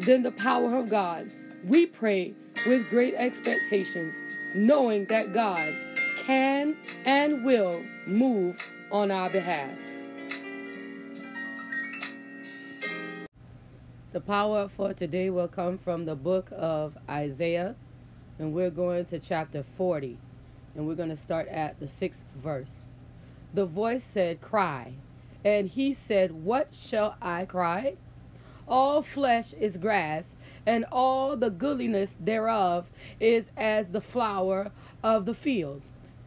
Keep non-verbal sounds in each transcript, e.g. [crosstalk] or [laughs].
than the power of God. We pray with great expectations, knowing that God can and will move on our behalf. The power for today will come from the book of Isaiah, and we're going to chapter 40, and we're going to start at the sixth verse. The voice said, Cry. And he said, What shall I cry? All flesh is grass, and all the goodliness thereof is as the flower of the field.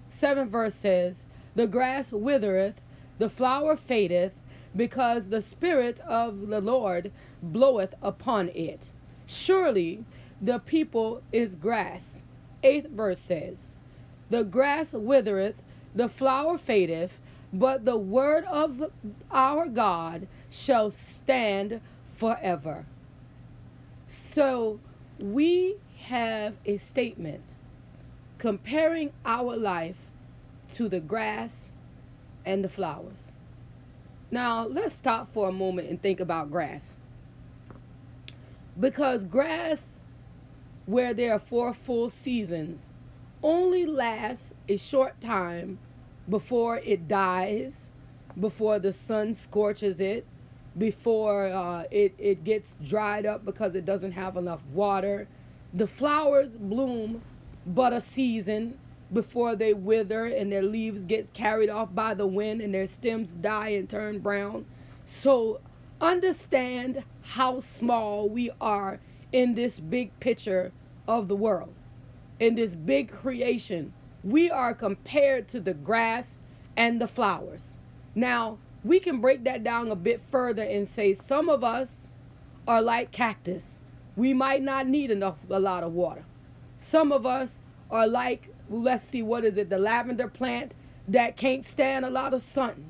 Seventh verse says, The grass withereth, the flower fadeth, because the Spirit of the Lord bloweth upon it. Surely the people is grass. Eighth verse says, The grass withereth, the flower fadeth, but the word of our God shall stand forever. So we have a statement comparing our life to the grass and the flowers. Now, let's stop for a moment and think about grass. Because grass, where there are four full seasons, only lasts a short time before it dies, before the sun scorches it, before uh, it, it gets dried up because it doesn't have enough water. The flowers bloom but a season before they wither and their leaves get carried off by the wind and their stems die and turn brown. So understand how small we are in this big picture of the world, in this big creation we are compared to the grass and the flowers. Now, we can break that down a bit further and say some of us are like cactus. We might not need enough a lot of water. Some of us are like let's see what is it the lavender plant that can't stand a lot of sun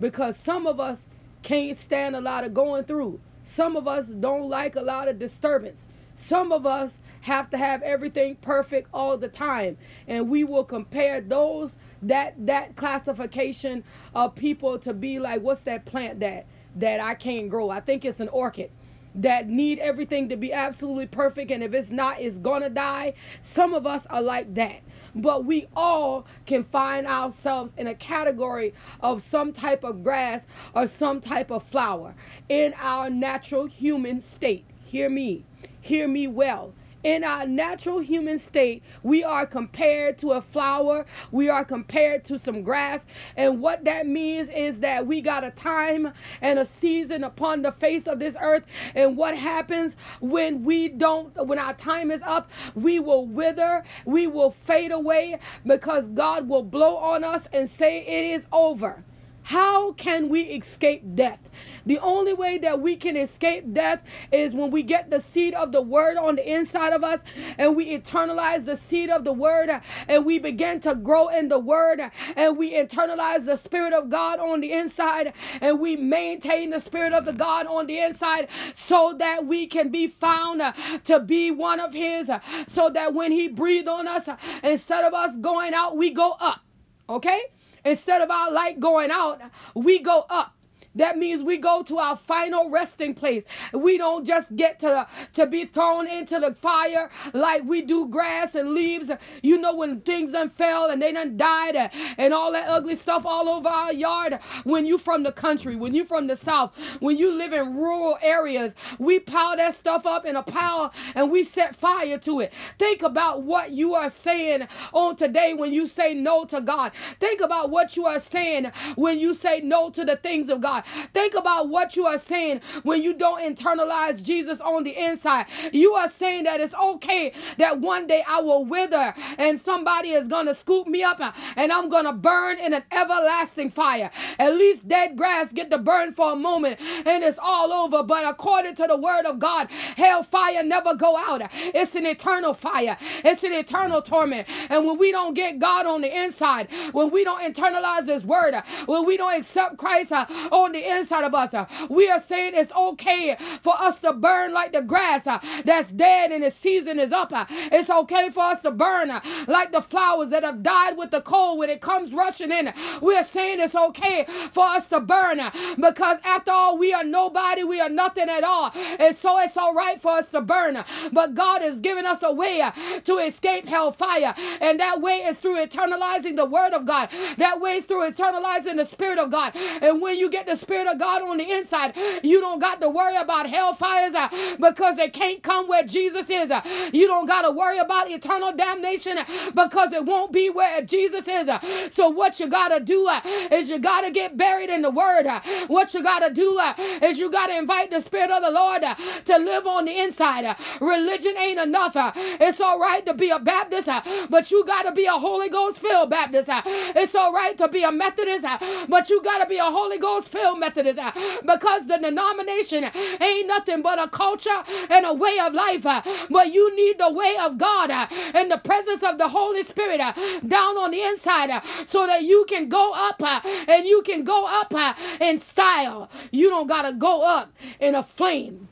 because some of us can't stand a lot of going through. Some of us don't like a lot of disturbance. Some of us have to have everything perfect all the time. And we will compare those that that classification of people to be like what's that plant that that I can't grow? I think it's an orchid that need everything to be absolutely perfect and if it's not it's to die. Some of us are like that but we all can find ourselves in a category of some type of grass or some type of flower in our natural human state. Hear me. Hear me well. In our natural human state, we are compared to a flower, we are compared to some grass. And what that means is that we got a time and a season upon the face of this earth. And what happens when we don't, when our time is up, we will wither, we will fade away because God will blow on us and say it is over. How can we escape death? The only way that we can escape death is when we get the seed of the word on the inside of us and we internalize the seed of the word and we begin to grow in the word and we internalize the spirit of God on the inside and we maintain the spirit of the God on the inside so that we can be found to be one of his. So that when he breathed on us instead of us going out we go up. Okay? Instead of our light going out we go up that means we go to our final resting place. We don't just get to, to be thrown into the fire like we do grass and leaves. You know, when things done fell and they done died and all that ugly stuff all over our yard. When you from the country, when you from the south, when you live in rural areas, we pile that stuff up in a pile and we set fire to it. Think about what you are saying on today when you say no to God. Think about what you are saying when you say no to the things of God. Think about what you are saying when you don't internalize Jesus on the inside. You are saying that it's okay that one day I will wither and somebody is going to scoop me up and I'm going to burn in an everlasting fire. At least dead grass get to burn for a moment and it's all over. But according to the word of God, hell fire never go out. It's an eternal fire. It's an eternal torment. And when we don't get God on the inside, when we don't internalize this word, when we don't accept Christ uh, on the inside of us, uh, we are saying it's okay for us to burn like the grass uh, that's dead and its season is up. Uh, it's okay for us to burn uh, like the flowers that have died with the cold when it comes rushing in. We are saying it's okay for us to burn uh, because after all, we are nobody, we are nothing at all. And so it's all right for us to burn. But God has given us a way to escape hellfire. And that way is through eternalizing the word of God. That way is through eternalizing the spirit of God. And when you get the spirit of God on the inside, you don't got to worry about hellfires uh, because they can't come where Jesus is. Uh, you don't got to worry about eternal damnation uh, because it won't be where Jesus is. Uh, so what you got to do uh, is you got to get buried in the word. Uh, what you got to do is you got to invite the spirit of the Lord to live on the inside. Religion ain't enough. It's all right to be a Baptist, but you got to be a Holy Ghost filled Baptist. It's all right to be a Methodist, but you got to be a Holy Ghost filled Methodist uh, because the denomination ain't nothing but a culture and a way of life. Uh, but you need the way of God uh, and the presence of the Holy Spirit down on the inside so that you can go up and you can go up in style. You don't got to go up in a flame.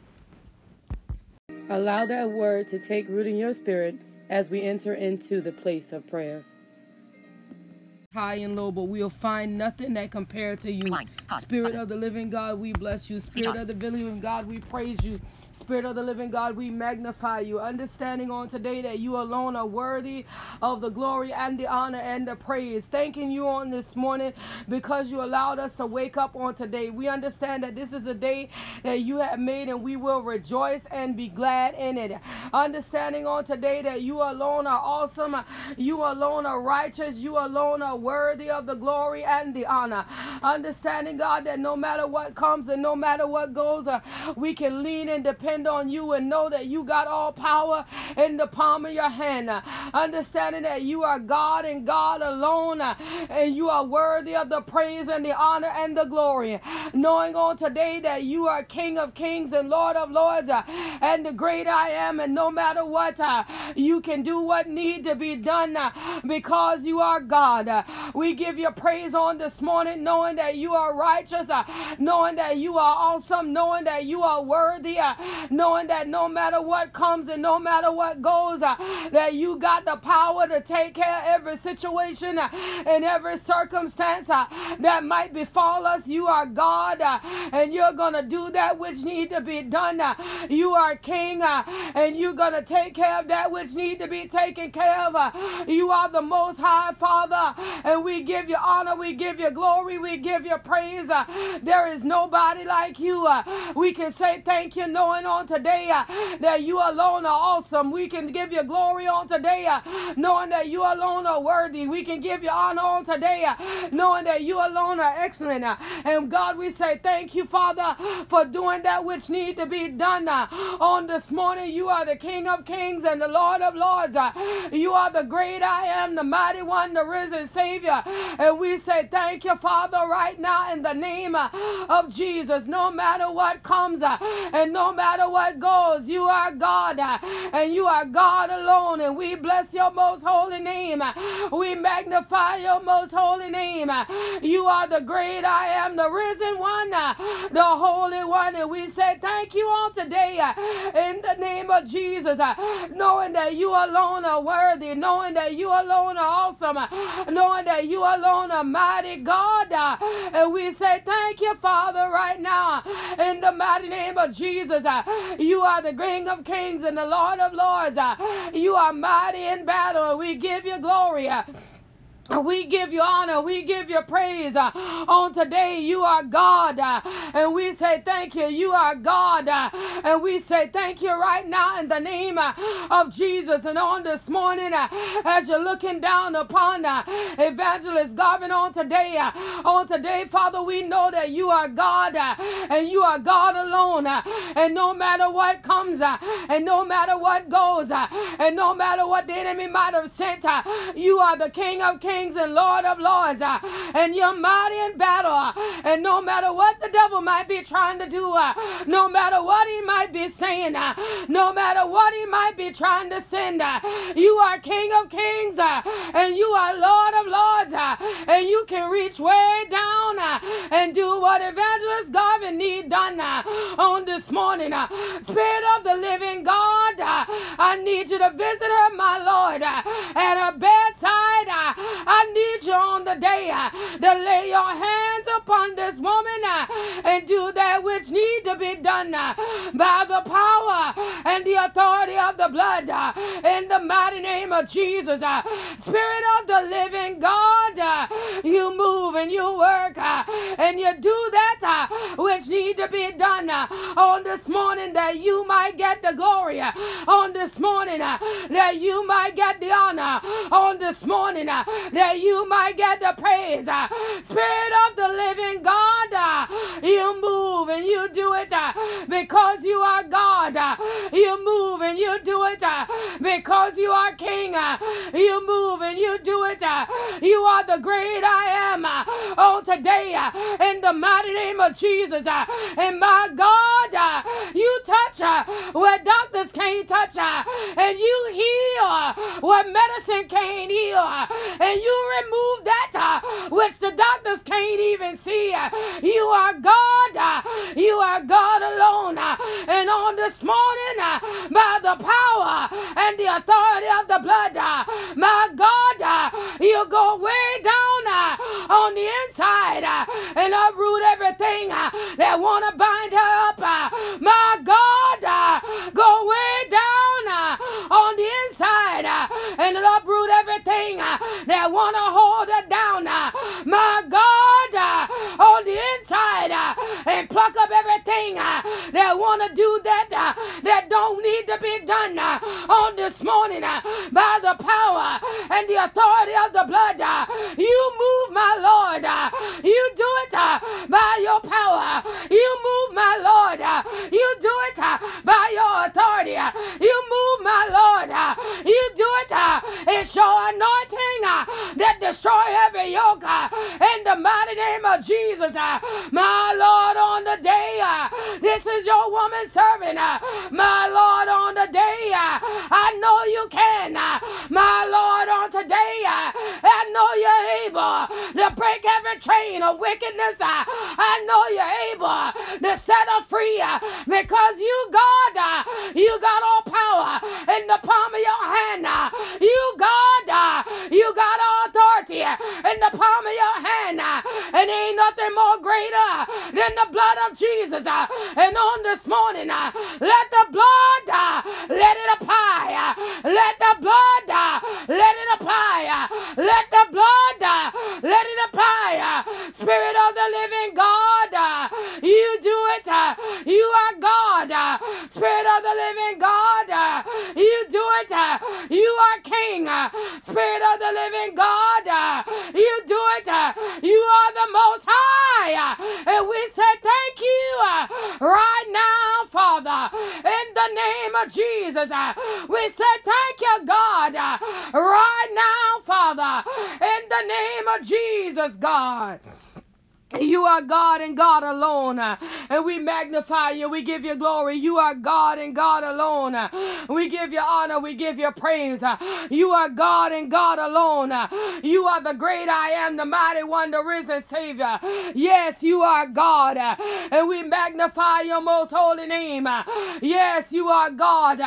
Allow that word to take root in your spirit as we enter into the place of prayer. High and low, but we'll find nothing that compared to you. Spirit of the living God, we bless you. Spirit of the living God, we praise you. Spirit of the living God, we magnify you. Understanding on today that you alone are worthy of the glory and the honor and the praise. Thanking you on this morning because you allowed us to wake up on today. We understand that this is a day that you have made and we will rejoice and be glad in it. Understanding on today that you alone are awesome. You alone are righteous. You alone are worthy of the glory and the honor. Understanding, God, that no matter what comes and no matter what goes, uh, we can lean and depend depend on you and know that you got all power in the palm of your hand. Understanding that you are God and God alone, and you are worthy of the praise and the honor and the glory. Knowing on today that you are King of kings and Lord of lords, and the great I am, and no matter what, you can do what need to be done because you are God. We give you praise on this morning, knowing that you are righteous, knowing that you are awesome, knowing that you are worthy, knowing that no matter what comes and no matter what goes, uh, that you got the power to take care of every situation uh, and every circumstance uh, that might befall us. You are God, and you're gonna do that which need to be done. You are King, and you're gonna take care of that which need to be taken care of. you are the Most High Father, and we give you honor, we give you glory, we give you praise. there is nobody like you. we can say thank you, knowing on today uh, that you alone are awesome. We can give you glory on today, uh, knowing that you alone are worthy. We can give you honor on today, uh, knowing that you alone are excellent. Uh, and God, we say thank you, Father, for doing that which need to be done uh, on this morning. You are the King of kings and the Lord of lords. Uh, you are the great I am, the mighty one, the risen Savior. And we say thank you, Father, right now in the name of Jesus. No matter what comes and no matter matter what goes, you are God uh, and you are God alone. And we bless your most holy name. We magnify your most holy name. You are the great I am, the risen one, uh, the holy one. And we say thank you on today uh, in the name of Jesus, knowing that you alone are worthy, knowing that you alone are awesome, knowing that you alone are mighty God. And we say thank you, Father, right now in the mighty name of Jesus. [laughs] You are the King of kings and the Lord of lords. Uh, you are mighty in battle. We give you glory. Uh, We give you honor. We give you praise. Uh, on today, you are God uh, And we say thank you. You are God. Uh, and we say thank you right now in the name uh, of Jesus. And on this morning, uh, as you're looking down upon Evangelist Garvin on today, on today, Father, we know that you are God and you are God alone. And no matter what comes, and no matter what goes, and no matter what the enemy might have sent, you are the King of kings and Lord of lords. Uh, and you're mighty in battle. Uh, and no matter what the devil might be trying to do, uh, no matter what he might be saying, no matter what he might be trying to send, you are King of kings and you are Lord of lords. And you can reach way down and do what Evangelist Garvin need done on this morning. Spirit of the living God, I need you to visit her, my Lord, at her bedside. I need you on the day uh, to lay your hands upon this woman uh, and do that which need to be done uh, by the power and the authority of the blood in the mighty name of Jesus. Spirit of the living God, you move and you work and you do that uh, which need to be done uh, on this morning that you might get the glory uh, on this morning that you might get the honor on this morning that you might get the praise. Spirit of the living God, you move and you do it because you are God. You move and you do it because you are King. You move and you do it. You are the great I am. Oh, today, Uh, in the mighty name of Jesus, uh, and my God, uh, you touch where doctors can't touch, and you heal where medicine can't heal, and you remove that which the doctors can't even see. You are God. You are God alone. And on this morning, by the power and the authority of the blood, my God, you go way down on the inside uh, and uproot everything uh, that want to bind her up. Uh. My God, go way down on the inside and uproot everything that want to hold her down. My God, on the inside uh, and pluck up everything uh, that want to do that uh, that don't need to be done on this morning by the power and the authority of the blood. You move, my Lord. You do it by your power. You move, my Lord. You by your authority. You move, my Lord. You do it. Uh, it's your anointing uh, that destroy every yoke uh, in the mighty name of Jesus. My Lord, on the day, this is your woman servant. My Lord, on the day, I know you can. My Lord, on today, I know you're able to break every chain of wickedness. I know you're able to set her free because you, God, Uh, you got all power in the palm of your hand. Uh, you, God, uh, you got all authority in the palm of your hand. And ain't nothing more greater than the blood of Jesus. And on this morning, let the blood let it apply. Let the blood let it apply. Let the blood let it apply. Spirit of the living God, you are God. Uh, Spirit of the living God, uh, you do it. Uh, you are King. Spirit of the living God, you do it. You are the most high. And we say thank you right now, Father, in the name of Jesus. We say thank you, God, right now, Father, in the name of Jesus, God. You are God and God alone. And we magnify you. We give you glory. You are God and God alone. We give you honor. We give you praise. You are God and God alone. You are the great I am, the mighty one, the risen Savior. Yes, you are God. And we magnify your most holy name. Yes, you are God.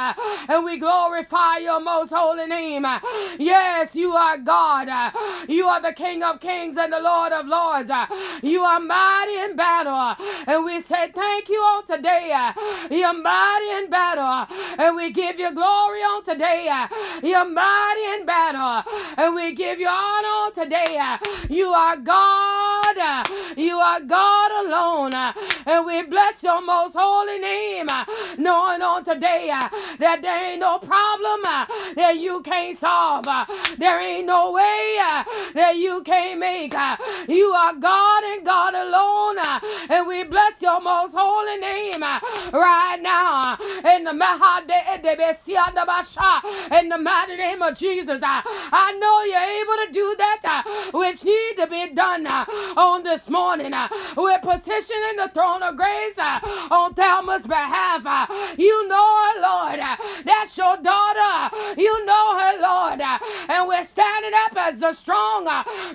And we glorify your most holy name. Yes, you are God. You are the King of kings and the Lord of lords. You you are mighty in battle. And we say thank you on today. You're mighty in battle. And we give you glory on today. You're mighty in battle. And we give you honor on today. You are God. You are God alone. Uh, and we bless your most holy name, uh, knowing on today uh, that there ain't no problem that you can't solve. There ain't no way that you can't make. You are God and God alone. And we bless your most holy name right now. In the in the mighty name of Jesus, I know you're able to do that which need to be done on this morning. Uh, we're petitioning the throne of grace uh, on Thelma's behalf. Uh, you know her, Lord. That's your daughter. You know her, Lord. And we're standing up as the strong,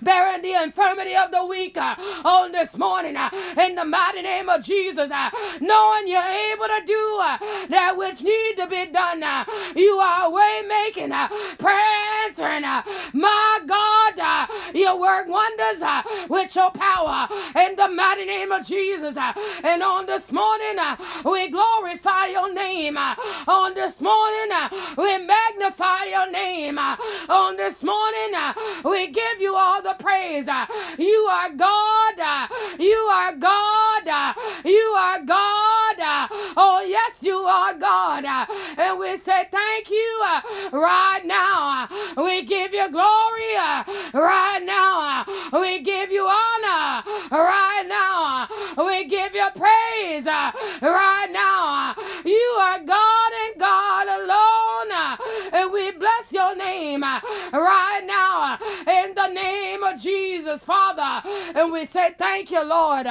bearing the infirmity of the weak on this morning in the mighty name of Jesus, knowing you're able to do that which need to be done. You are way making, prayer answering. Uh, my God, uh, you work wonders uh, with your power in the mighty name of Jesus. And on this morning, we glorify your name. On this morning, we magnify your name. On this morning, we give you all the praise. You are God. You are God. You are God. Oh, yes, you are God. And we say thank you uh, right now. We give you glory uh, right now. We give you honor right now. We give you praise uh, right now. You are God and God alone. And we bless your name right now in the name of Jesus, Father. And we say thank you, Lord.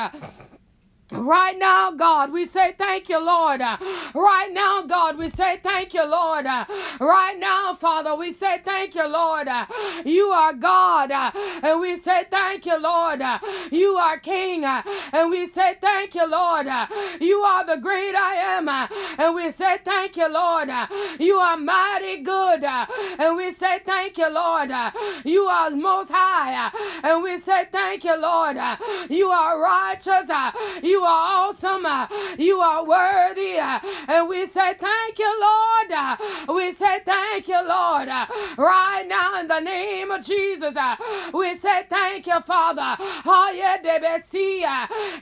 Right now, God, we say thank you, Lord. Right now, God, we say thank you, Lord. Right now, Father, we say thank you, Lord. You are God, and we say thank you, Lord. You are King, and we say thank you, Lord. You are the great I am, and we say thank you, Lord. You are mighty good, and we say thank you, Lord. You are most high, and we say thank you, Lord. You are righteous. You you are awesome. Uh, you are worthy. Uh, and we say thank you, Lord. Uh, we say thank you, Lord. Right now, in the name of Jesus, we say thank you, Father.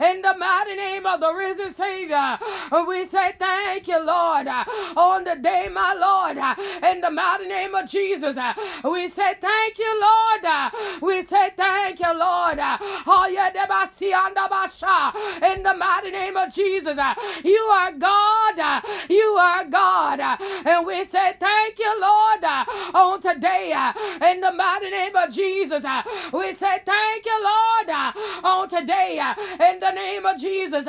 In the mighty name of the risen Savior, we say thank you, Lord. On the day, my Lord, in the mighty name of Jesus, we say thank you, Lord. We say thank you, Lord. In the the mighty name of Jesus. Uh, you are God. Uh, you are God. Uh, and we say thank you, Lord, uh, on today. Uh, in the mighty name of Jesus. Uh, we say thank you, Lord, on today. In the name of Jesus.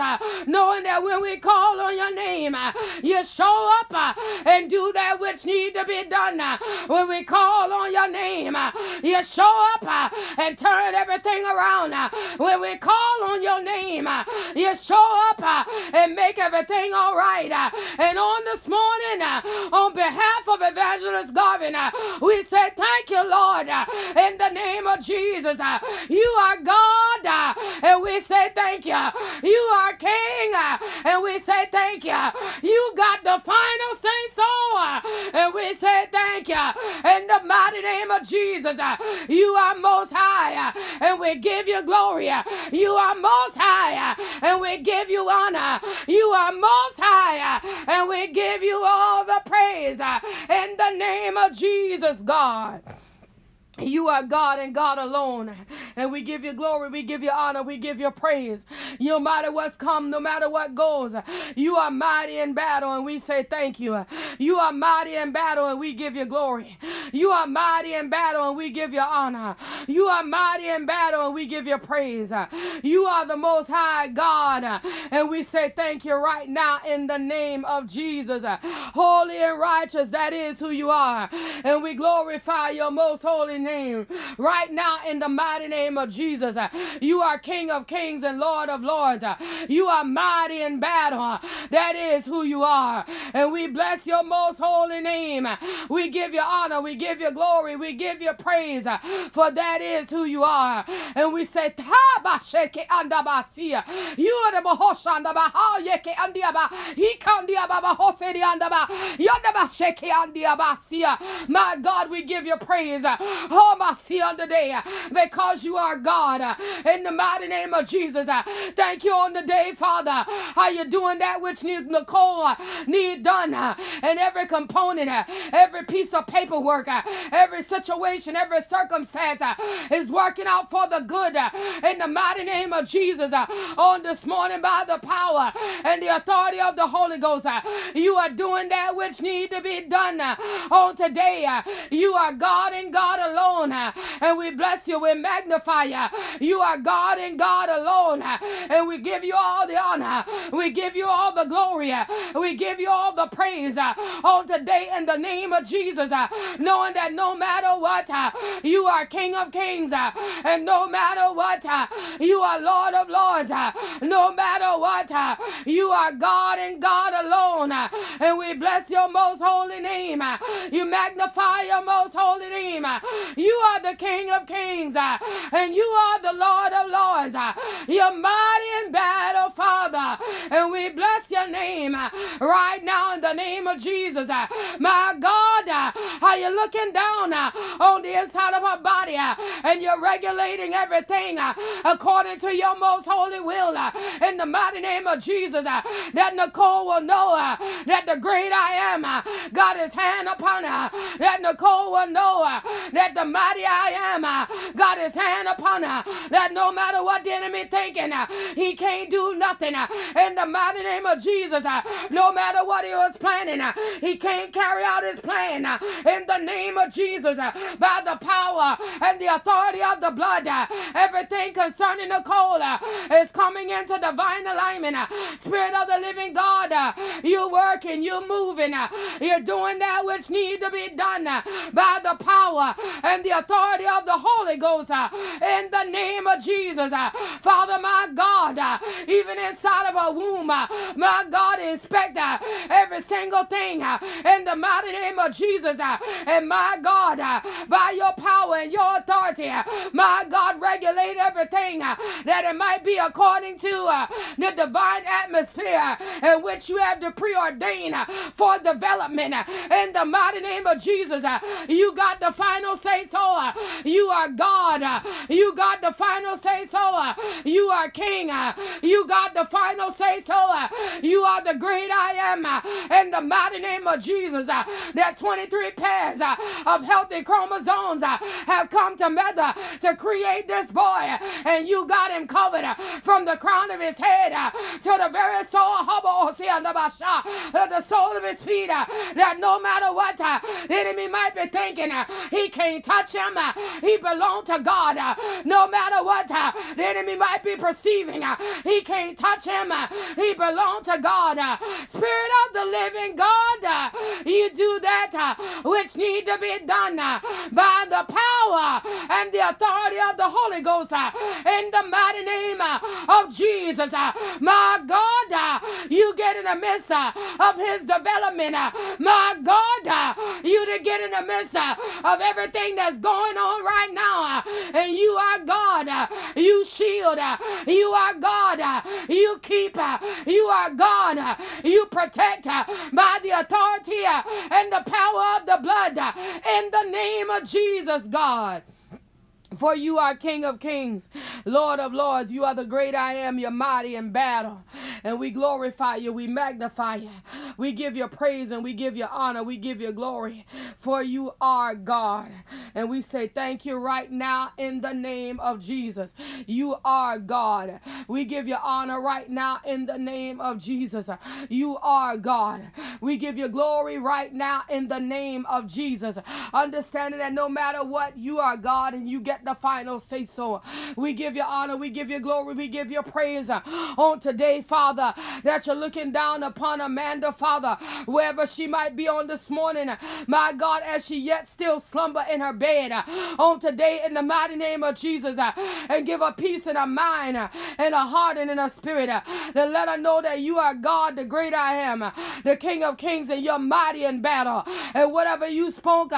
Knowing that when we call on your name, you show up and do that which need to be done. When we call on your name, you show up and turn everything around. When we call on your name, you you show up uh, and make everything all right. Uh, and on this morning, uh, on behalf of Evangelist Garvin, uh, we say thank you, Lord, uh, in the name of Jesus. Uh, you are God, and we say thank you. You are King, and we say thank you. You got the final say so, and we say thank you. In the mighty name of Jesus, you are most high, and we give you glory. You are most high, and we give you honor. You are most high, and we give you all the praise uh, in the name of Jesus, God. You are God and God alone. And we give you glory, we give you honor, we give you praise. No matter what's come, no matter what goes, you are mighty in battle, and we say thank you. You are mighty in battle, and we give you glory. You are mighty in battle, and we give you honor. You are mighty in battle, and we give you praise. You are the most high God, and we say thank you right now in the name of Jesus. Holy and righteous, that is who you are. And we glorify your most holy name name. Right now, in the mighty name of Jesus, uh, you are King of kings and Lord of lords. Uh, you are mighty in battle. Uh, that is who you are. And we bless your most holy name. We give you honor. We give you glory. We give you praise. For that is who you are. And we say, You are the Bahoshanda Bahayeke Andiaba. He Kandiaba Bahosedi Andaba. Yandaba Sheke Andiaba. My God, we give you praise. On the day because you are God in the mighty name of Jesus. Thank you on the day, Father. How you doing that which need Nicole need done and every component, every piece of paperwork, every situation, every circumstance is working out for the good in the mighty name of Jesus. On this morning, by the power and the authority of the Holy Ghost, you are doing that which need to be done on today. You are God and God alone, and we bless you. We magnify you. You are God and God alone, and we give you all the honor. We give you all the glory. We give you all the praise on today in the name of Jesus, knowing that no matter what, you are King of Kings, and no matter what, you are Lord of Lords, no matter what, you are God and God alone, and we bless your most holy name. You magnify your most holy name. You are the King of Kings, uh, and you are the Lord of Lords. Uh. You're mighty in battle, Father, and we bless your name uh, right now in the name of Jesus. My God, are you looking down on the inside of our body and you're regulating everything according to your most holy will in the mighty name of Jesus? That Nicole will know that the great I am got his hand upon her. That Nicole will know that the mighty I am uh, got his hand upon her. That no matter what the enemy thinking, uh, he can't do nothing. In the mighty name of Jesus, no matter what he was planning, he can't carry out his plan. In the name of Jesus, by the power and the authority of the blood, everything concerning Nicole is coming into divine alignment. Spirit of the living God, you working, you moving, you're doing that which need to be done by the power and the authority of the Holy Ghost. Uh, in the name of Jesus, uh, Father, my God, uh, even inside of a womb, my God, inspect every single thing in the mighty name of Jesus. And my God, by your power and your authority, my God, regulate everything that it might be according to the divine atmosphere in which you have to preordain for development. In the mighty name of Jesus, you got the final say so. You are God. You got the final say so. You are King. You got the final say so. You are the great I am. In the mighty name of Jesus, that 23 pairs of healthy chromosomes have come together to create this boy. And you got him covered from the crown of his head to the very soul, the sole of his feet. That no matter what the enemy might be thinking, he can't touch him. Uh, he belongs to God. Uh, no matter what uh, the enemy might be perceiving, he can't touch him. He belongs to God. Spirit of the living God, you do that which need to be done by the power and the authority of the Holy Ghost in the mighty name of Jesus. My God, you get in the midst of his development. My God, you to get in the midst of everything that's going on right now. Uh, and you are God. Uh, you shield. Uh, you are God. You keep. You are God. You protect by the authority and the power of the blood in the name of Jesus, God. For you are King of kings, Lord of lords. You are the great I am. You're mighty in battle. And we glorify you. We magnify you. We give you praise and we give you honor. We give you glory. For you are God. And we say thank you right now in the name of Jesus. You are God. We give you honor right now in the name of Jesus. You are God. We give you glory right now in the name of Jesus. Understanding that no matter what, you are God and you get the final say so. We give you honor, we give you glory, we give you praise on today, Father, that you're looking down upon Amanda, Father, wherever she might be on this morning, my God, as she yet still slumber in her bed on today in the mighty name of Jesus, and give her peace in her mind and her heart and in her spirit, that let her know that you are God, the great I am, the King of kings, and you're mighty in battle. And whatever you spoke,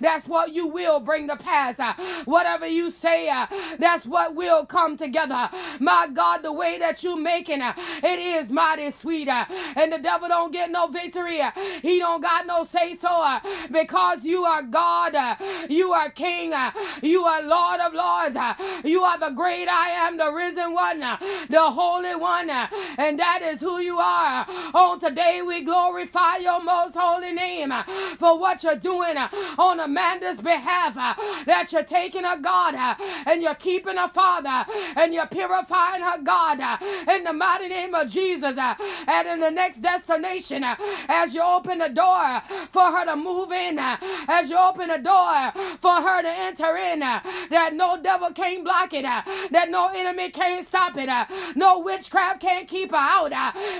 that's what you will bring to pass. Whatever you say uh, that's what will come together. My God, the way that you making uh, it is mighty sweet. Uh, and the devil don't get no victory. Uh, he don't got no say so uh, because you are God. Uh, you are King. Uh, you are Lord of Lords. Uh, you are the great I am, the risen one, uh, the holy one. uh, and that is who you are. On today, we glorify your most holy name uh, for what you're doing uh, on Amanda's behalf. uh, That you're taking a God, uh, and you're keeping her, Father, and you're purifying her, God, uh, in the mighty name of Jesus. uh, And in the next destination, uh, as you open the door for her to move in, uh, as you open the door for her to enter in, uh, that no devil can't block it, that no enemy can't stop it, no witchcraft can't keep her out.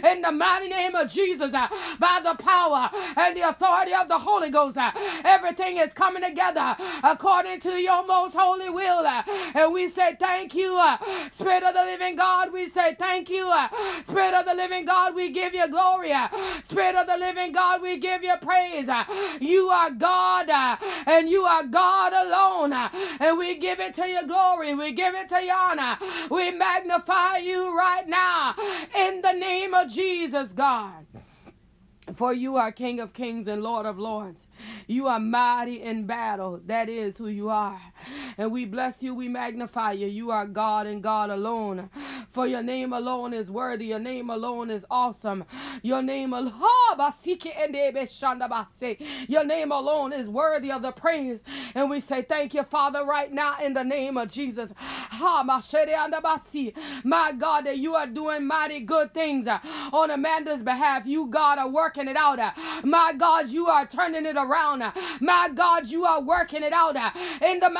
In the mighty name of Jesus, by the power and the authority of the Holy Ghost, everything is coming together according to your most holy will. uh, And we say thank you, uh, Spirit of the living God. We say thank you, uh, Spirit of the living God. We give you glory. Spirit of the living God, we give you praise. You are God, and you are God alone. And we give it to your glory. We give it to your honor. We magnify you right now in the name of Jesus, God. For you are King of kings and Lord of lords. You are mighty in battle. That is who you are. And we bless you, we magnify you. You are God and God alone. For your name alone is worthy. Your name alone is awesome. Your name alone, your name alone is worthy of the praise. And we say thank you, Father, right now in the name of Jesus. My God, that you are doing mighty good things uh, on Amanda's behalf. You, God, are working it out. uh. My God, you are turning it around. uh. My God, you are working it out. In the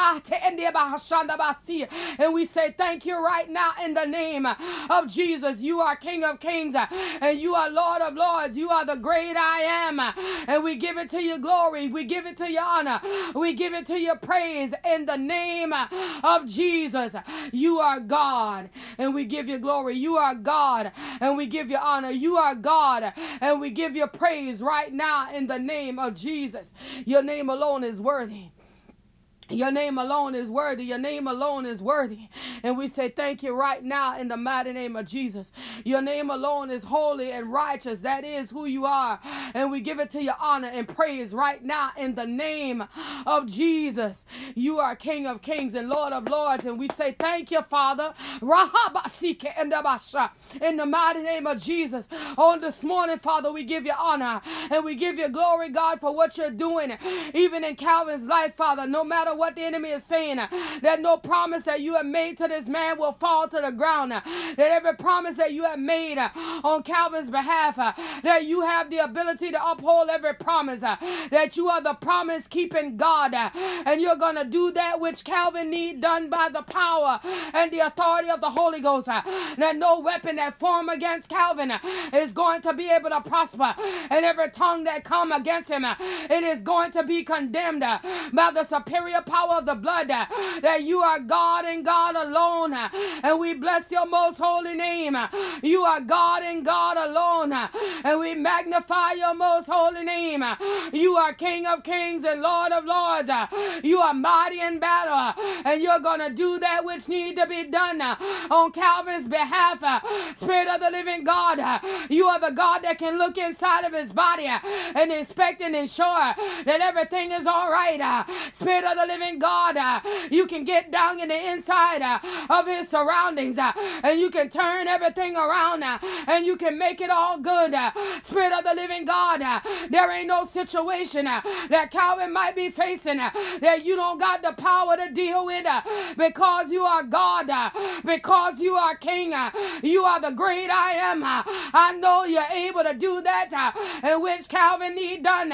and we say thank you right now in the name of Jesus. You are King of Kings and you are Lord of Lords. You are the great I am. And we give it to you glory. We give it to your honor. We give it to your praise in the name of Jesus. You are God and we give you glory. You are God and we give you honor. You are God and we give you praise right now in the name of Jesus. Your name alone is worthy. Your name alone is worthy. Your name alone is worthy. And we say thank you right now in the mighty name of Jesus. Your name alone is holy and righteous. That is who you are. And we give it to your honor and praise right now in the name of Jesus. You are King of kings and Lord of lords. And we say thank you, Father. In the mighty name of Jesus. On this morning, Father, we give you honor and we give you glory, God, for what you're doing. Even in Calvin's life, Father, no matter what the enemy is saying, uh, that no promise that you have made to this man will fall to the ground. uh, That every promise that you have made uh, on Calvin's behalf, uh, that you have the ability to uphold every promise, uh, that you are the promise keeping God, uh, and you're going to do that which Calvin need done by the power and the authority of the Holy Ghost. That no weapon that form against Calvin is going to be able to prosper, and every tongue that come against him, it is going to be condemned by the superior power of the blood uh, that you are God and God alone. uh, And we bless your most holy name. uh, You are God and God alone. Uh, and we magnify your most holy name. Uh, you are King of kings and Lord of lords. Uh, you are mighty in battle. And you're going to do that which need to be done on Calvin's behalf. Spirit of the living God, you are the God that can look inside of his body and inspect and ensure that everything is all right. Spirit of the living God, uh, you can get down in the inside uh, of his surroundings uh, and you can turn everything around uh, and you can make it all good. Uh, Spirit of the living God, uh, there ain't no situation that Calvin might be facing that you don't got the power to deal with because you are God, because you are King, you are the great I am. I know you're able to do that, in which Calvin need done.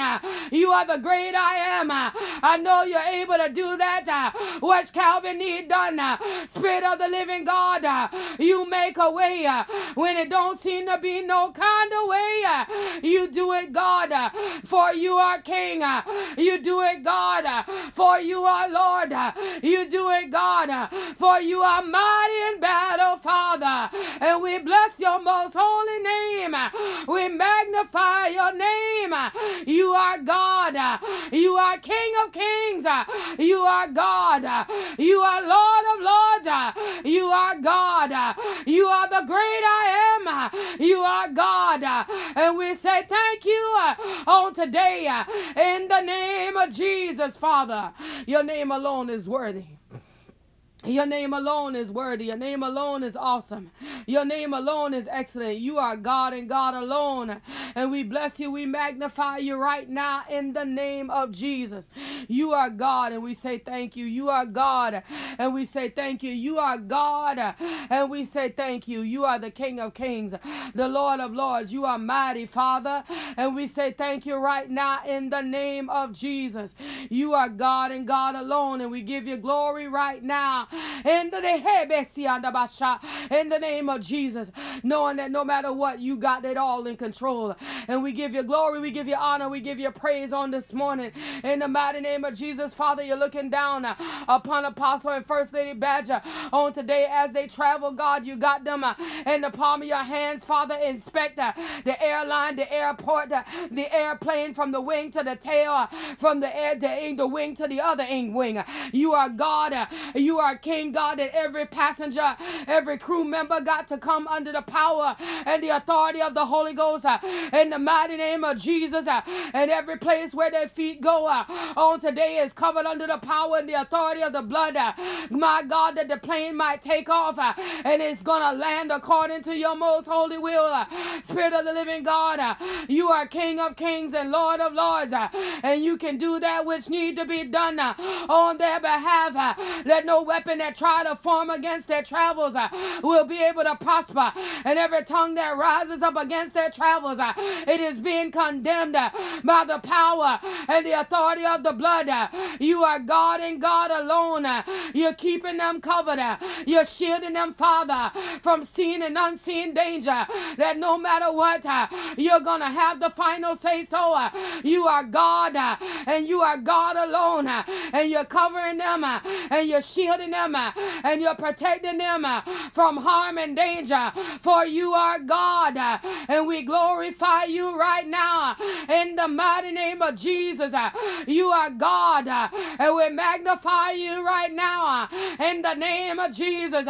You are the great I am. I know you're able to do that, uh, which Calvin need done. uh, Spirit of the living God, uh, you make a way uh, when it don't seem to be no kind of way. Uh, you do it, God, uh, for you are King. You do it, God, for you are Lord. You do it, God, for you are mighty in battle, Father. And we bless your most holy name. We magnify your name. You are God. You are King of kings. You are God. You are Lord of Lords. You are God. You are the great I am. You are God. And we say thank you on today in the name of Jesus, Father. Your name alone is worthy. Your name alone is worthy. Your name alone is awesome. Your name alone is excellent. You are God and God alone. And we bless you. We magnify you right now in the name of Jesus. You are God and we say thank you. You are God and we say thank you. You are God and we say thank you. You are the King of Kings, the Lord of Lords. You are mighty, Father. And we say thank you right now in the name of Jesus. You are God and God alone. And we give you glory right now in the name of Jesus, knowing that no matter what, you got it all in control. And we give you glory, we give you honor, we give you praise on this morning. In the mighty name of Jesus, Father, you're looking down upon Apostle and First Lady Badger on today as they travel. God, you got them in the palm of your hands, Father. Inspect the airline, the airport, the airplane from the wing to the tail, from the air, the, the wing to the other wing. You are God. You are King God, that every passenger, every crew member got to come under the power and the authority of the Holy Ghost uh, in the mighty name of Jesus. Uh, and every place where their feet go uh, on today is covered under the power and the authority of the blood. Uh, my God, that the plane might take off uh, and it's going to land according to your most holy will. Uh, Spirit of the living God, you are King of kings and Lord of lords, and you can do that which need to be done on their behalf. Let no weapon weapon that try to form against their travels uh, will be able to prosper. And every tongue that rises up against their travels, uh, it is being condemned uh, by the power and the authority of the blood. Uh, you are God and God alone. Uh, you're keeping them covered. Uh, you're shielding them, Father, from seen and unseen danger. That no matter what, you're going to have the final say so. You are God and you are God alone. And you're covering them and you're shielding them them uh, and you're protecting them uh, from harm and danger. For you are God uh, and we glorify you right now uh, in the mighty name of Jesus. Uh, you are God uh, and we magnify you right now in the name of Jesus.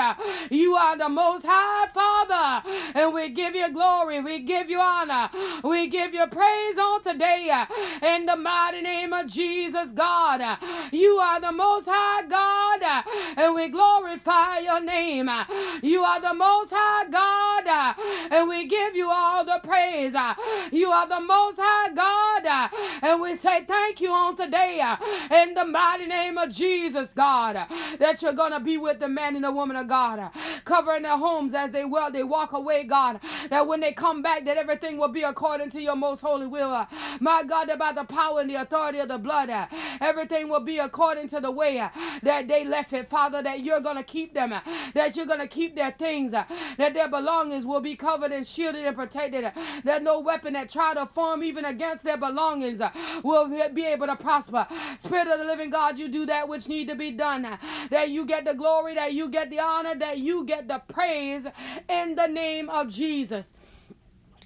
You are the most high Father and we give you glory, we give you honor, we give you praise on today in the mighty name of Jesus, God. You are the most high God and we glorify your name. You are the most high God, and we give you all the praise. Uh, you are the most high God, uh, and we say thank you on today uh, in the mighty name of Jesus, God, that you're going to be with the man and the woman of God, covering their homes as they will, they walk away, God, that when they come back, that everything will be according to your most holy will. My God, that by the power and the authority of the blood, everything will be according to the way that they left it, Father. That you're going to keep them, uh, that you're going to keep their things, uh, that their belongings will be covered and shielded and protected, uh, that no weapon that try to form even against their belongings will be able to prosper. Spirit of the living God, you do that which need to be done, that you get the glory, that you get the honor, that you get the praise in the name of Jesus.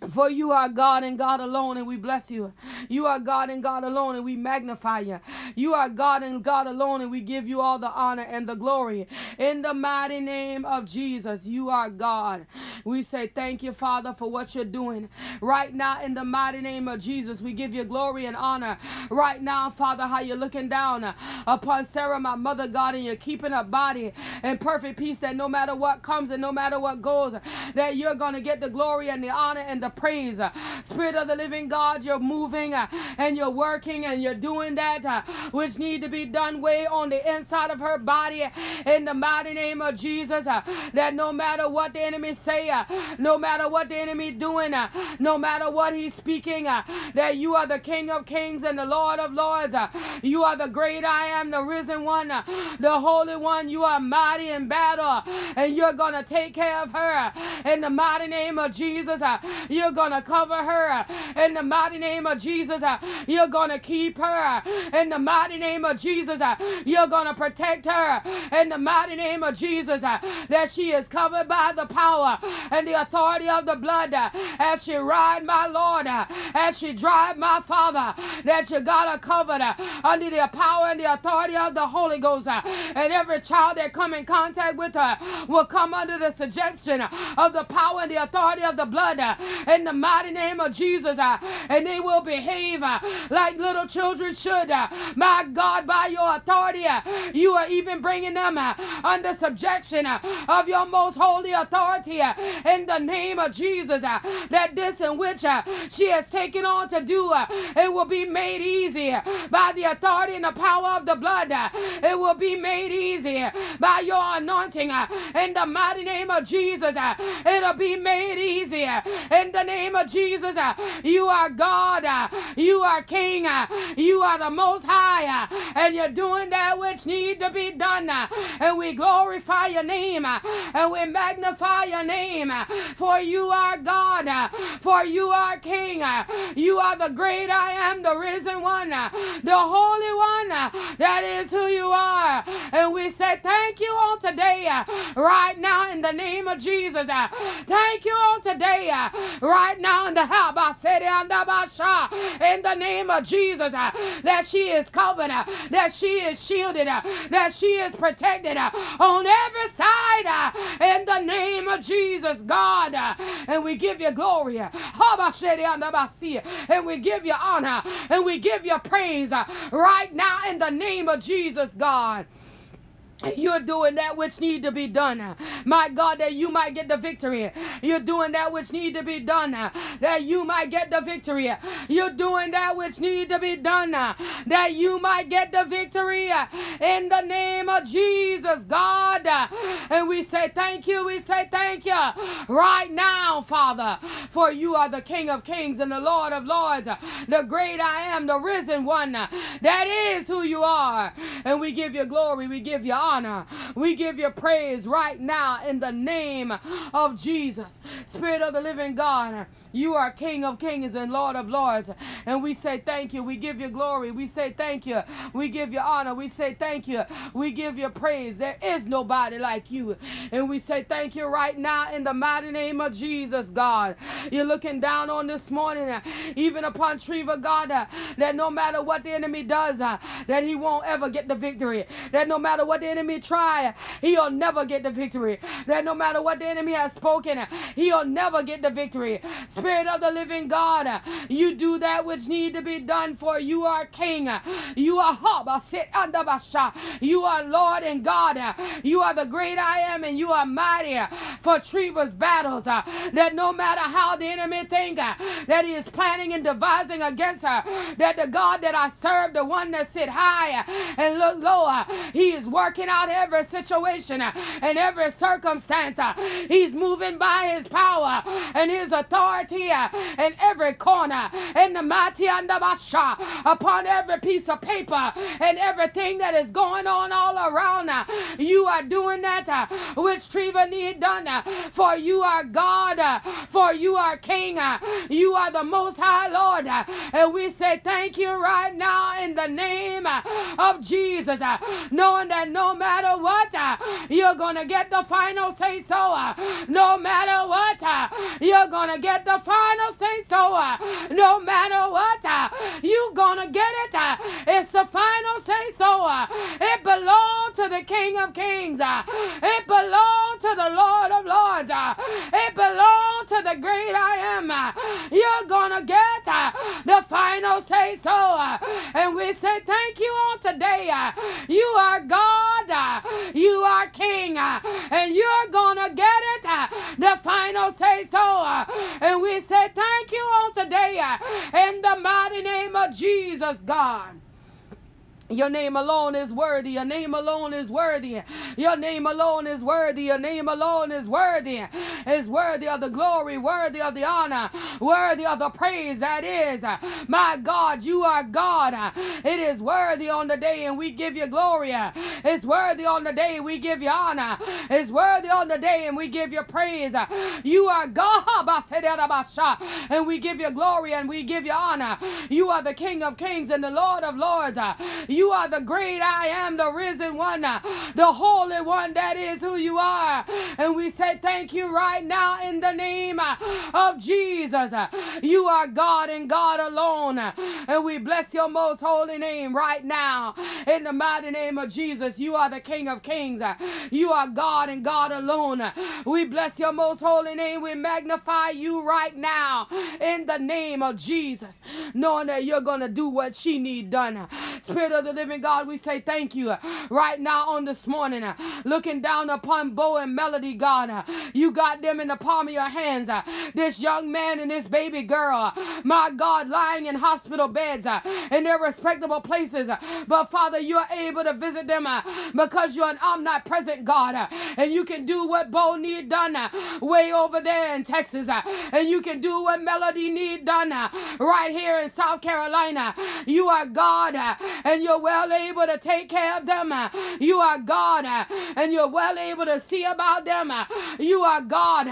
For you are God and God alone, and we bless you. You are God and God alone, and we magnify you. You are God and God alone, and we give you all the honor and the glory. In the mighty name of Jesus, you are God. We say thank you, Father, for what you're doing. Right now, in the mighty name of Jesus, we give you glory and honor. Right now, Father, how you're looking down upon Sara, my mother, God, and you're keeping her body in perfect peace that no matter what comes and no matter what goes, that you're going to get the glory and the honor and the praise. Uh, Spirit of the living God, you're moving uh, and you're working and you're doing that uh, which need to be done way on the inside of her body uh, in the mighty name of Jesus. Uh, that no matter what the enemy say, uh, no matter what the enemy doing, no matter what he's speaking, that you are the King of kings and the Lord of lords. You are the great I am, the risen one, the holy one. You are mighty in battle and you're going to take care of her in the mighty name of Jesus. You You're going to cover her in the mighty name of Jesus. You're going to keep her in the mighty name of Jesus. You're going to protect her in the mighty name of Jesus. That she is covered by the power and the authority of the blood as she ride, my Lord, as she drive, my Father, that you got her covered under the power and the authority of the Holy Ghost. And every child that come in contact with her will come under the subjection of the power and the authority of the blood in the mighty name of Jesus. Uh, and they will behave uh, like little children should. Uh. My God, by your authority, you are even bringing them under subjection of your most holy authority in the name of Jesus. That this in which she has taken on to do, it will be made easy by the authority and the power of the blood. It will be made easy by your anointing in the mighty name of Jesus. It'll be made easy in the name of Jesus. Uh, you are God. Uh, you are King. Uh, you are the Most High. And you're doing that which need to be done. And we glorify your name. And we magnify your name. For you are God. For you are King. You are the great I am, the risen one, the holy one. That is who you are. And we say thank you on today, right now, in the name of Jesus. Thank you on today, right now, in the in the name of Jesus, uh, that she is covered, uh, that she is shielded, uh, that she is protected on every side, in the name of Jesus, God. And we give you glory, and we give you honor, and we give you praise right now in the name of Jesus, God. You're doing that which need to be done. My God, that you might get the victory. You're doing that which need to be done. That you might get the victory. You're doing that which need to be done. That you might get the victory. In the name of Jesus, God. And we say thank you. We say thank you right now, Father. For you are the King of kings and the Lord of lords. The great I am, the risen one. That is who you are. And we give you glory. We give you honor honor. We give you praise right now in the name of Jesus. Spirit of the living God, you are King of kings and Lord of lords. And we say thank you. We give you glory. We say thank you. We give you honor. We say thank you. We give you praise. There is nobody like you. And we say thank you right now in the mighty name of Jesus, God. You're looking down on this morning, even upon Treva, God, that no matter what the enemy does, that he won't ever get the victory. That no matter what the enemy enemy try, he'll never get the victory. That no matter what the enemy has spoken, he'll never get the victory. Spirit of the living God, you do that which need to be done for you are king. You are Haba, sit under Basha. You are Lord and God. You are the great I am and you are mighty for Treva's battles. That no matter how the enemy think that he is planning and devising against her, that the God that I serve, the one that sit high and look lower, he is working out every situation and every circumstance. He's moving by his power and his authority in every corner, in the mighty Andabasha, upon every piece of paper and everything that is going on all around. You are doing that which Treva need done. For you are God, for you are King, you are the Most High Lord. And we say thank you right now in the name of Jesus, knowing that no matter what, uh, you're going to get the final say so. Uh, no matter what, uh, you're going to get the final say so. Uh, no matter what, uh, you're going to get it. Uh, it's the final say so. It belongs to the King of Kings. It belongs to the Lord of Lords. It belongs to the great I am. You're going to get the final say so. And we say thank you on today. You are God. Uh, you are king, uh, and you're gonna get it. Uh, the final say so. And we say thank you on today in the mighty name of Jesus, God. Your name alone is worthy. Your name alone is worthy. Your name alone is worthy. Your name alone is worthy. Is worthy of the glory, worthy of the honor, worthy of the praise that is. My God, you are God. It is worthy on the day, and we give you glory. It's worthy on the day, we give you honor. It's worthy on the day, and we give you praise. You are God, and we give you glory and we give you honor. You are the King of kings and the Lord of lords. You you are the great I am, the risen one, uh, the holy one that is who you are. And we say thank you right now in the name uh, of Jesus. Uh, you are God and God alone. And we bless your most holy name right now in the mighty name of Jesus. You are the King of kings. You are God and God alone. We bless your most holy name. We magnify you right now in the name of Jesus, knowing that you're going to do what she need done. Spirit of the the living God, we say thank you uh, right now on this morning. Uh, looking down upon Beau and Melody, God. Uh, you got them in the palm of your hands. This young man and this baby girl, my God, lying in hospital beds in their respectable places. But Father, you are able to visit them because you're an omnipresent God. And you can do what Beau need done way over there in Texas. And you can do what Melody need done right here in South Carolina. You are God and you're well able to take care of them. Uh, you are God uh, and you're well able to see about them. Uh, you are God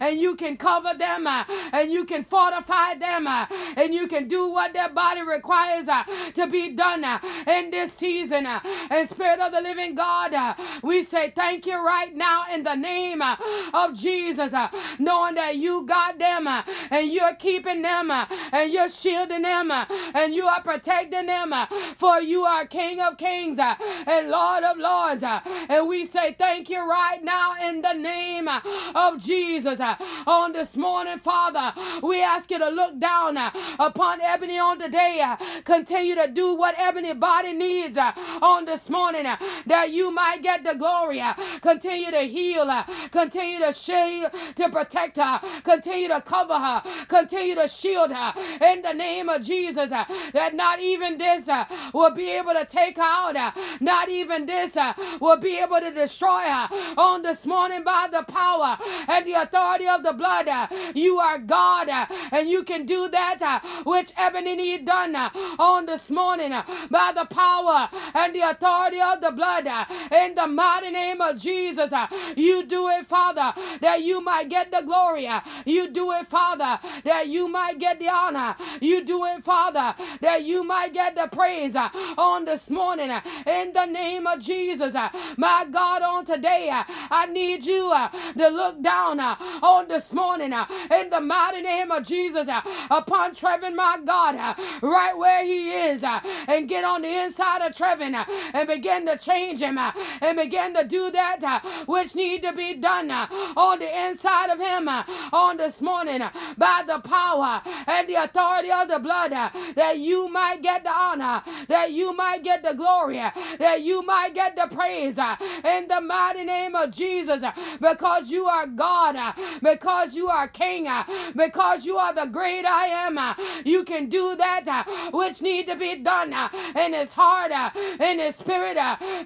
and you can cover them and you can fortify them and you can do what their body requires to be done in this season. And Spirit of the living God, we say thank you right now in the name of Jesus, knowing that you got them and you're keeping them and you're shielding them and you are protecting them for you are are King of kings uh, and Lord of lords. Uh, and we say thank you right now in the name uh, of Jesus. Uh. On this morning, Father, we ask you to look down uh, upon Ebony on today. Uh. Continue to do what Ebony body needs on this morning that you might get the glory. Continue to heal. Continue to shield, to protect her. Continue to cover her. Continue to shield her in the name of Jesus. That not even this will be able to take out. Uh, not even this uh, will be able to destroy her. On this morning, by the power and the authority of the blood, uh, you are God, uh, and you can do that uh, which Ebony done on this morning by the power and the authority of the blood. In the mighty name of Jesus, you do it, Father, that you might get the glory. You do it, Father, that you might get the honor. You do it, Father, that you might get the praise on this morning uh, in the name of Jesus. Uh, my God, on today, uh, I need you uh, to look down uh, on this morning uh, in the mighty name of Jesus upon Trevin, my God, right where he is, and get on the inside of Trevin and begin to change him and begin to do that which need to be done on the inside of him on this morning by the power and the authority of the blood that you might get the honor, that you might might get the glory, uh, that you might get the praise uh, in the mighty name of Jesus uh, because you are God, because you are King, because you are the great I am. You can do that which need to be done in his heart, in his spirit,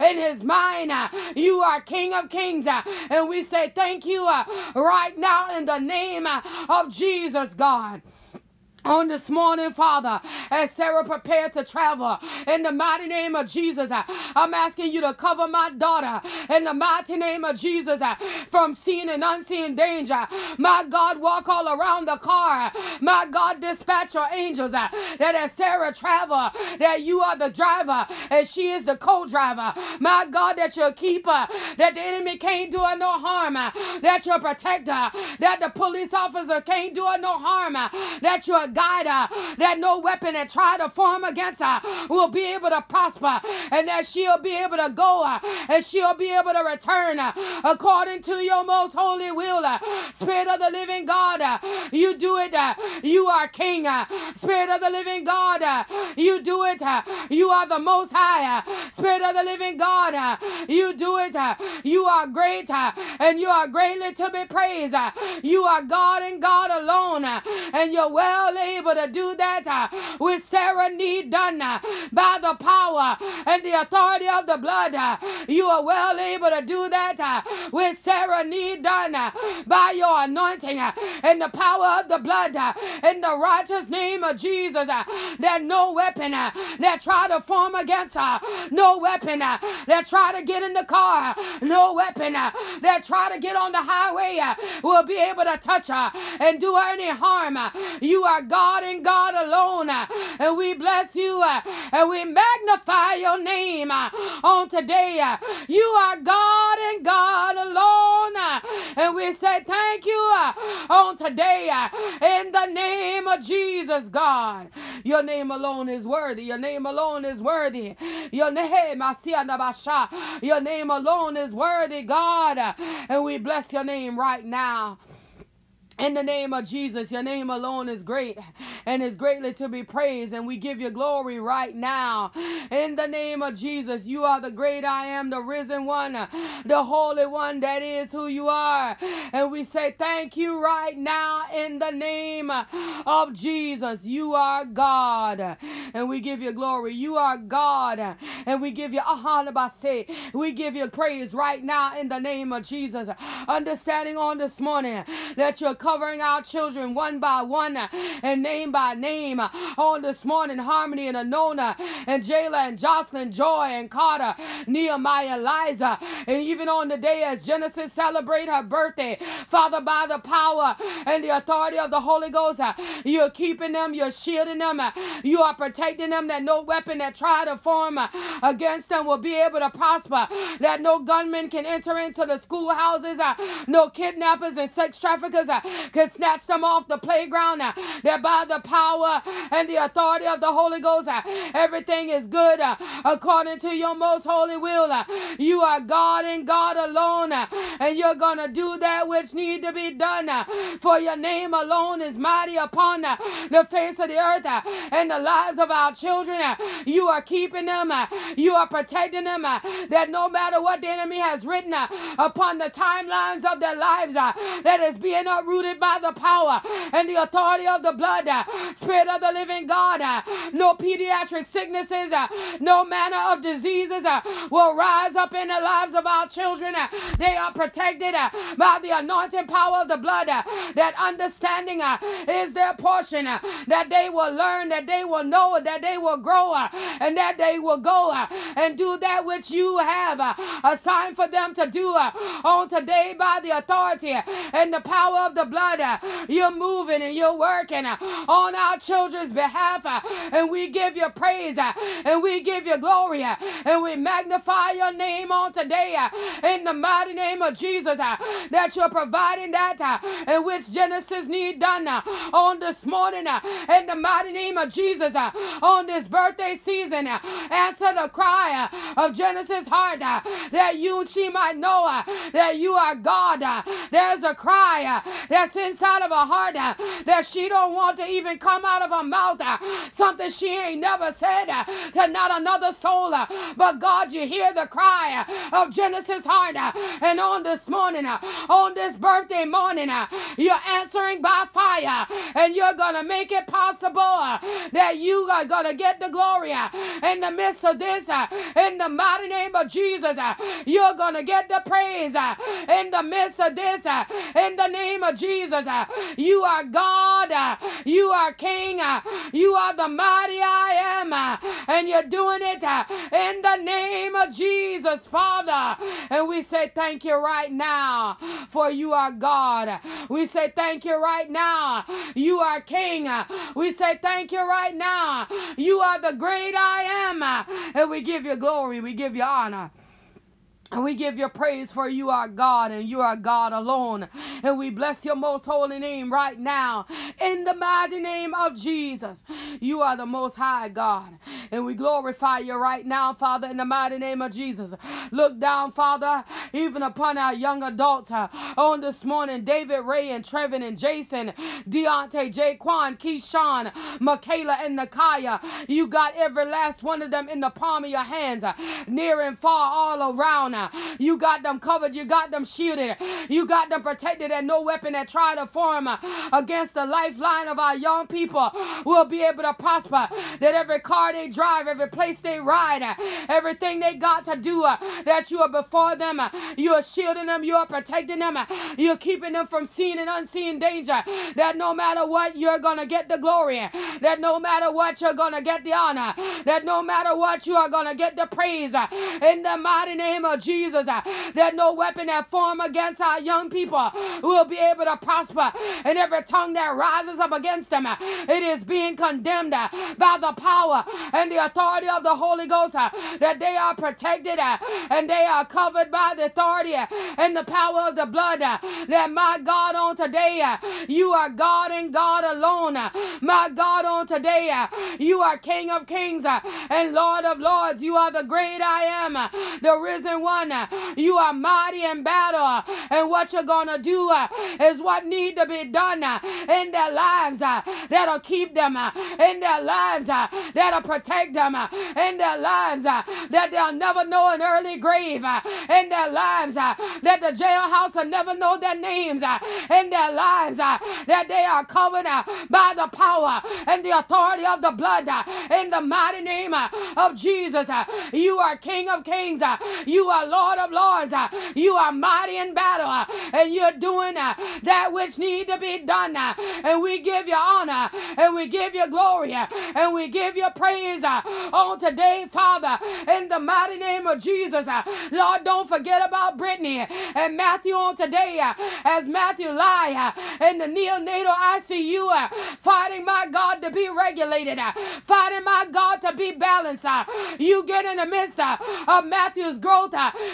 in his mind. You are King of kings, and we say thank you right now in the name of Jesus, God on this morning, Father, as Sara prepared to travel in the mighty name of Jesus, uh, I'm asking you to cover my daughter in the mighty name of Jesus uh, from seen and unseen danger. My God, walk all around the car. My God, dispatch your angels uh, that as Sara travel, that you are the driver and she is the co-driver. My God, that you'll keep her, that the enemy can't do her no harm, that you'll protect her, that the police officer can't do her no harm, that you'll guide her, uh, that no weapon that try to form against her will be able to prosper, and that she'll be able to go uh, and she'll be able to return uh, according to your most holy will. Uh. Spirit of the living God, uh, you do it. Uh, you are King. Spirit of the living God, you do it. You are the most high. Spirit of the living God, you do it. You are great and you are greatly to be praised. You are God and God alone. And you're well able to do that uh, with Sara need done uh, by the power and the authority of the blood. Uh, you are well able to do that with Sara need done by your anointing and the power of the blood in the righteous name of Jesus. That no weapon that try to form against her, no weapon that try to get in the car, no weapon that try to get on the highway will be able to touch her and do her any harm. You are God and God alone. And we bless you uh, and we magnify your name uh, on today. Uh, you are God and God alone. And we say thank you on today in the name of Jesus, God. Your name alone is worthy. Your name alone is worthy. Your name, your name alone is worthy, God. And we bless your name right now. In the name of Jesus, your name alone is great and is greatly to be praised, and we give you glory right now. In the name of Jesus, you are the great I am, the risen one, the holy one that is who you are. And we say thank you right now in the name of Jesus. You are God, and we give you glory. You are God, and we give you ahanabase. We give you praise right now in the name of Jesus. Understanding on this morning that you're covering our children one by one and name by name on this morning. Harmani and Anona and Jayla and Joslyn, Joy and Carter, Nehemiah, Eliza, and even on the day as Genesis celebrate her birthday, Father, by the power and the authority of the Holy Ghost, you're keeping them, you're shielding them, you are protecting them that no weapon that try to form against them will be able to prosper, that no gunmen can enter into the schoolhouses, no kidnappers and sex traffickers can snatch them off the playground. Uh, that by the power and the authority of the Holy Ghost, uh, everything is good uh, according to your most holy will. Uh, you are God and God alone, uh, and you're going to do that which need to be done. Uh, for your name alone is mighty upon the face of the earth and the lives of our children. You are keeping them, you are protecting them, that no matter what the enemy has written upon the timelines of their lives, that is being uprooted by the power and the authority of the blood. Uh, Spirit of the living God, uh, no pediatric sicknesses, uh, no manner of diseases will rise up in the lives of our children. They are protected by the anointing power of the blood. That understanding is their portion. That they will learn, that they will know, that they will grow, and that they will go and do that which you have assigned for them to do on today by the authority and the power of the blood. Uh, you're moving and you're working uh, on our children's behalf. Uh, and we give you praise uh, and we give you glory uh, and we magnify your name on today uh, in the mighty name of Jesus that you're providing that in which Genesis need done on this morning in the mighty name of Jesus on this birthday season. Answer the cry of Genesis' heart that you she might know that you are God. There's a cry that's inside of her heart uh, that she don't want to even come out of her mouth. Uh, something she ain't never said uh, to not another soul. Uh, but God, you hear the cry uh, of Genesis' heart. Uh, and on this morning, on this birthday morning, you're answering by fire. And you're going to make it possible that you are going to get the glory in the midst of this. In the mighty name of Jesus, you're going to get the praise in the midst of this. In the name of Jesus. Jesus. Uh, you are God. Uh, you are King. Uh, you are the mighty I am. And you're doing it in the name of Jesus, Father. And we say thank you right now, for you are God. We say thank you right now. You are King. We say thank you right now. You are the great I am. And we give you glory. We give you honor. And we give you praise for you are God and you are God alone. And we bless your most holy name right now in the mighty name of Jesus. You are the most high God. And we glorify you right now, Father, in the mighty name of Jesus. Look down, Father, even upon our young adults uh, on this morning David, Ray, and Trevin, and Jason, Deante, JaQuan, KeShawn, Makayla, and Nakya. You got every last one of them in the palm of your hands, uh, near and far, all around you got them covered, you got them shielded, you got them protected, and no weapon that try to form against the lifeline of our young people will be able to prosper. That every car they drive, every place they ride, everything they got to do, uh, that you are before them, uh, you are shielding them, you are protecting them, uh, you're keeping them from seen and unseen danger. That no matter what, you're gonna get the glory. That no matter what, you're gonna get the honor. That no matter what, you are gonna get the praise. In the mighty name of Jesus, uh, that no weapon that form against our young people will be able to prosper. And every tongue that rises up against them, uh, it is being condemned uh, by the power and the authority of the Holy Ghost. Uh, that they are protected uh, and they are covered by the authority uh, and the power of the blood. That my God on today, you are God and God alone. My God on today, you are King of kings and Lord of lords. You are the great I am, the risen one. Uh, You are mighty in battle. And what you're going to do uh, is what need to be done uh, in their lives uh, that'll keep them uh, in their lives uh, that'll protect them uh, in their lives that they'll never know an early grave in their lives that the jailhouse will never know their names in their lives that they are covered by the power and the authority of the blood in the mighty name of Jesus. You are King of kings. You are Lord of lords. uh, You are mighty in battle. uh, And you're doing uh, that which need to be done. Uh, and we give you honor and we give you glory uh, and we give you praise uh, on today, Father, in the mighty name of Jesus. Lord, don't forget about Britney and Matthew on today as Matthew lie in the neonatal ICU, fighting my God to be regulated, fighting my God to be balanced. You get in the midst of Matthew's growth,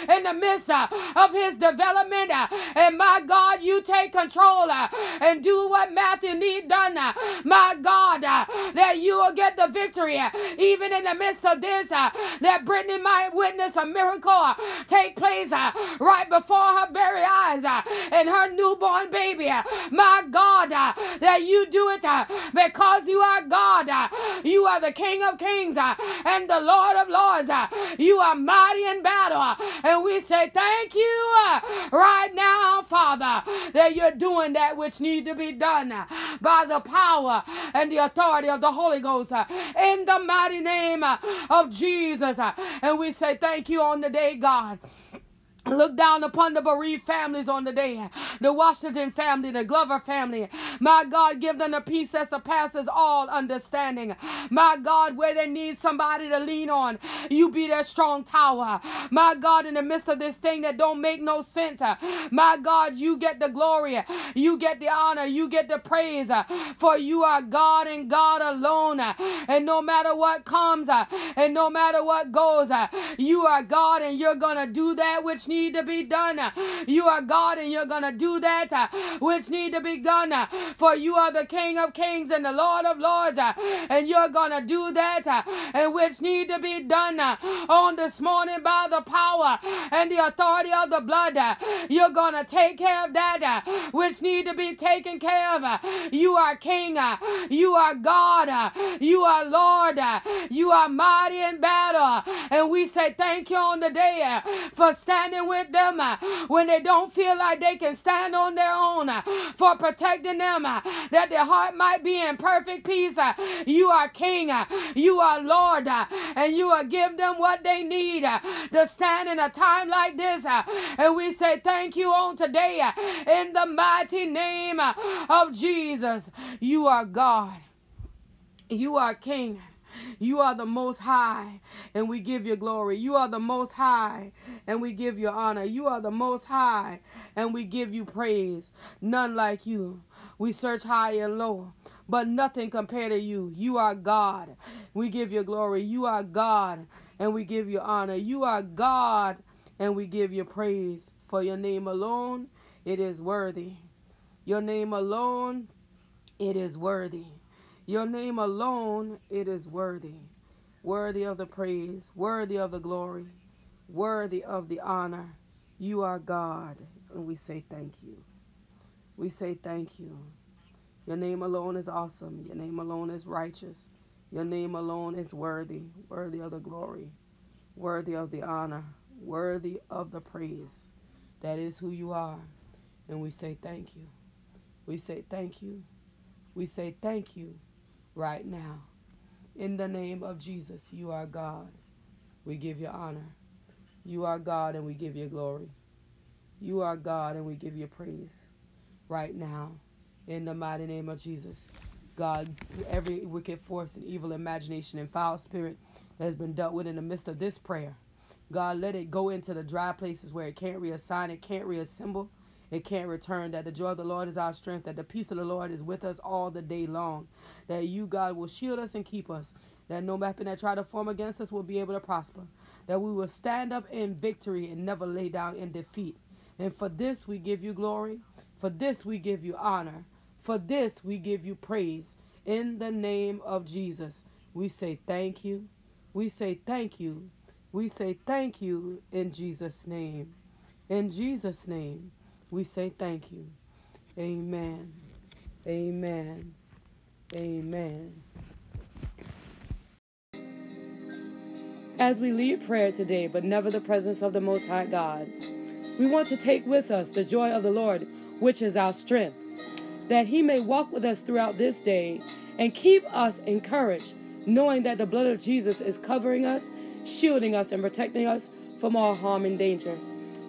in the midst uh, of his development, uh, and my God, you take control uh, and do what Matthew need done. Uh, my God, uh, that you will get the victory, uh, even in the midst of this, that Britney might witness a miracle take place right before her very eyes, and her newborn baby. My God, that you do it because you are God. You are the King of kings and the Lord of lords. You are mighty in battle. And we say thank you uh, right now, Father, that you're doing that which need to be done by the power and the authority of the Holy Ghost uh, in the mighty name uh, of Jesus. And we say thank you on the day, God. Look down upon the bereaved families on the day. The Washington family, the Glover family. My God, give them a peace that surpasses all understanding. My God, where they need somebody to lean on, you be their strong tower. My God, in the midst of this thing that don't make no sense, my God, you get the glory, you get the honor, you get the praise, for you are God and God alone. And no matter what comes, and no matter what goes, you are God and you're gonna do that which need to be done. You are God and you're gonna do that uh, which need to be done. uh, For you are the King of kings and the Lord of lords. uh, And you're gonna do that uh, and which need to be done uh, on this morning by the power and the authority of the blood. Uh, you're gonna take care of that which need to be taken care of. You are King. You are God. You are Lord. You are mighty in battle. And we say thank you on the day for standing with them uh, when they don't feel like they can stand on their own, uh, for protecting them, uh, that their heart might be in perfect peace. Uh, you are King, uh, you are Lord, uh, and you will give them what they need to stand in a time like this. And we say thank you on today in the mighty name of Jesus. You are God, you are King. You are the most high, and we give you glory. You are the most high, and we give you honor. You are the most high, and we give you praise. None like you. We search high and low, but nothing compared to you. You are God. We give you glory. You are God, and we give you honor. You are God, and we give you praise. For your name alone, it is worthy. Your name alone, it is worthy. Your name alone, it is worthy. Worthy of the praise, worthy of the glory, worthy of the honor. You are God, and we say thank you. We say thank you. Your name alone is awesome. Your name alone is righteous. Your name alone is worthy, worthy of the glory, worthy of the honor, worthy of the praise. That is who you are. And we say thank you. We say thank you. We say thank you right now. In the name of Jesus, you are God. We give you honor. You are God and we give you glory. You are God and we give you praise right now. In the mighty name of Jesus. God, every wicked force and evil imagination and foul spirit that has been dealt with in the midst of this prayer. God, let it go into the dry places where it can't reassign, it can't reassemble, it can't return. That the joy of the Lord is our strength, that the peace of the Lord is with us all the day long. That you, God, will shield us and keep us. That no weapon that try to form against us will be able to prosper. That we will stand up in victory and never lay down in defeat. And for this we give you glory. For this we give you honor. For this we give you praise. In the name of Jesus, we say thank you. We say thank you. We say thank you in Jesus' name. In Jesus' name, we say thank you. Amen. Amen. Amen. As we lead prayer today, but never the presence of the Most High God, we want to take with us the joy of the Lord, which is our strength, that He may walk with us throughout this day and keep us encouraged knowing that the blood of Jesus is covering us, shielding us, and protecting us from all harm and danger.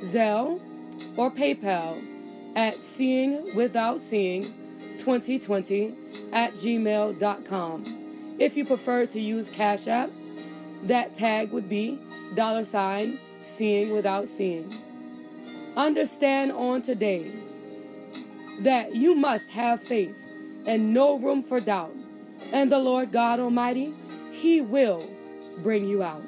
Zelle or PayPal at seeing without seeing 2020 at gmail.com. If you prefer to use Cash App, that tag would be dollar sign seeing without seeing. Understand on today that you must have faith and no room for doubt. And the Lord God Almighty he will bring you out.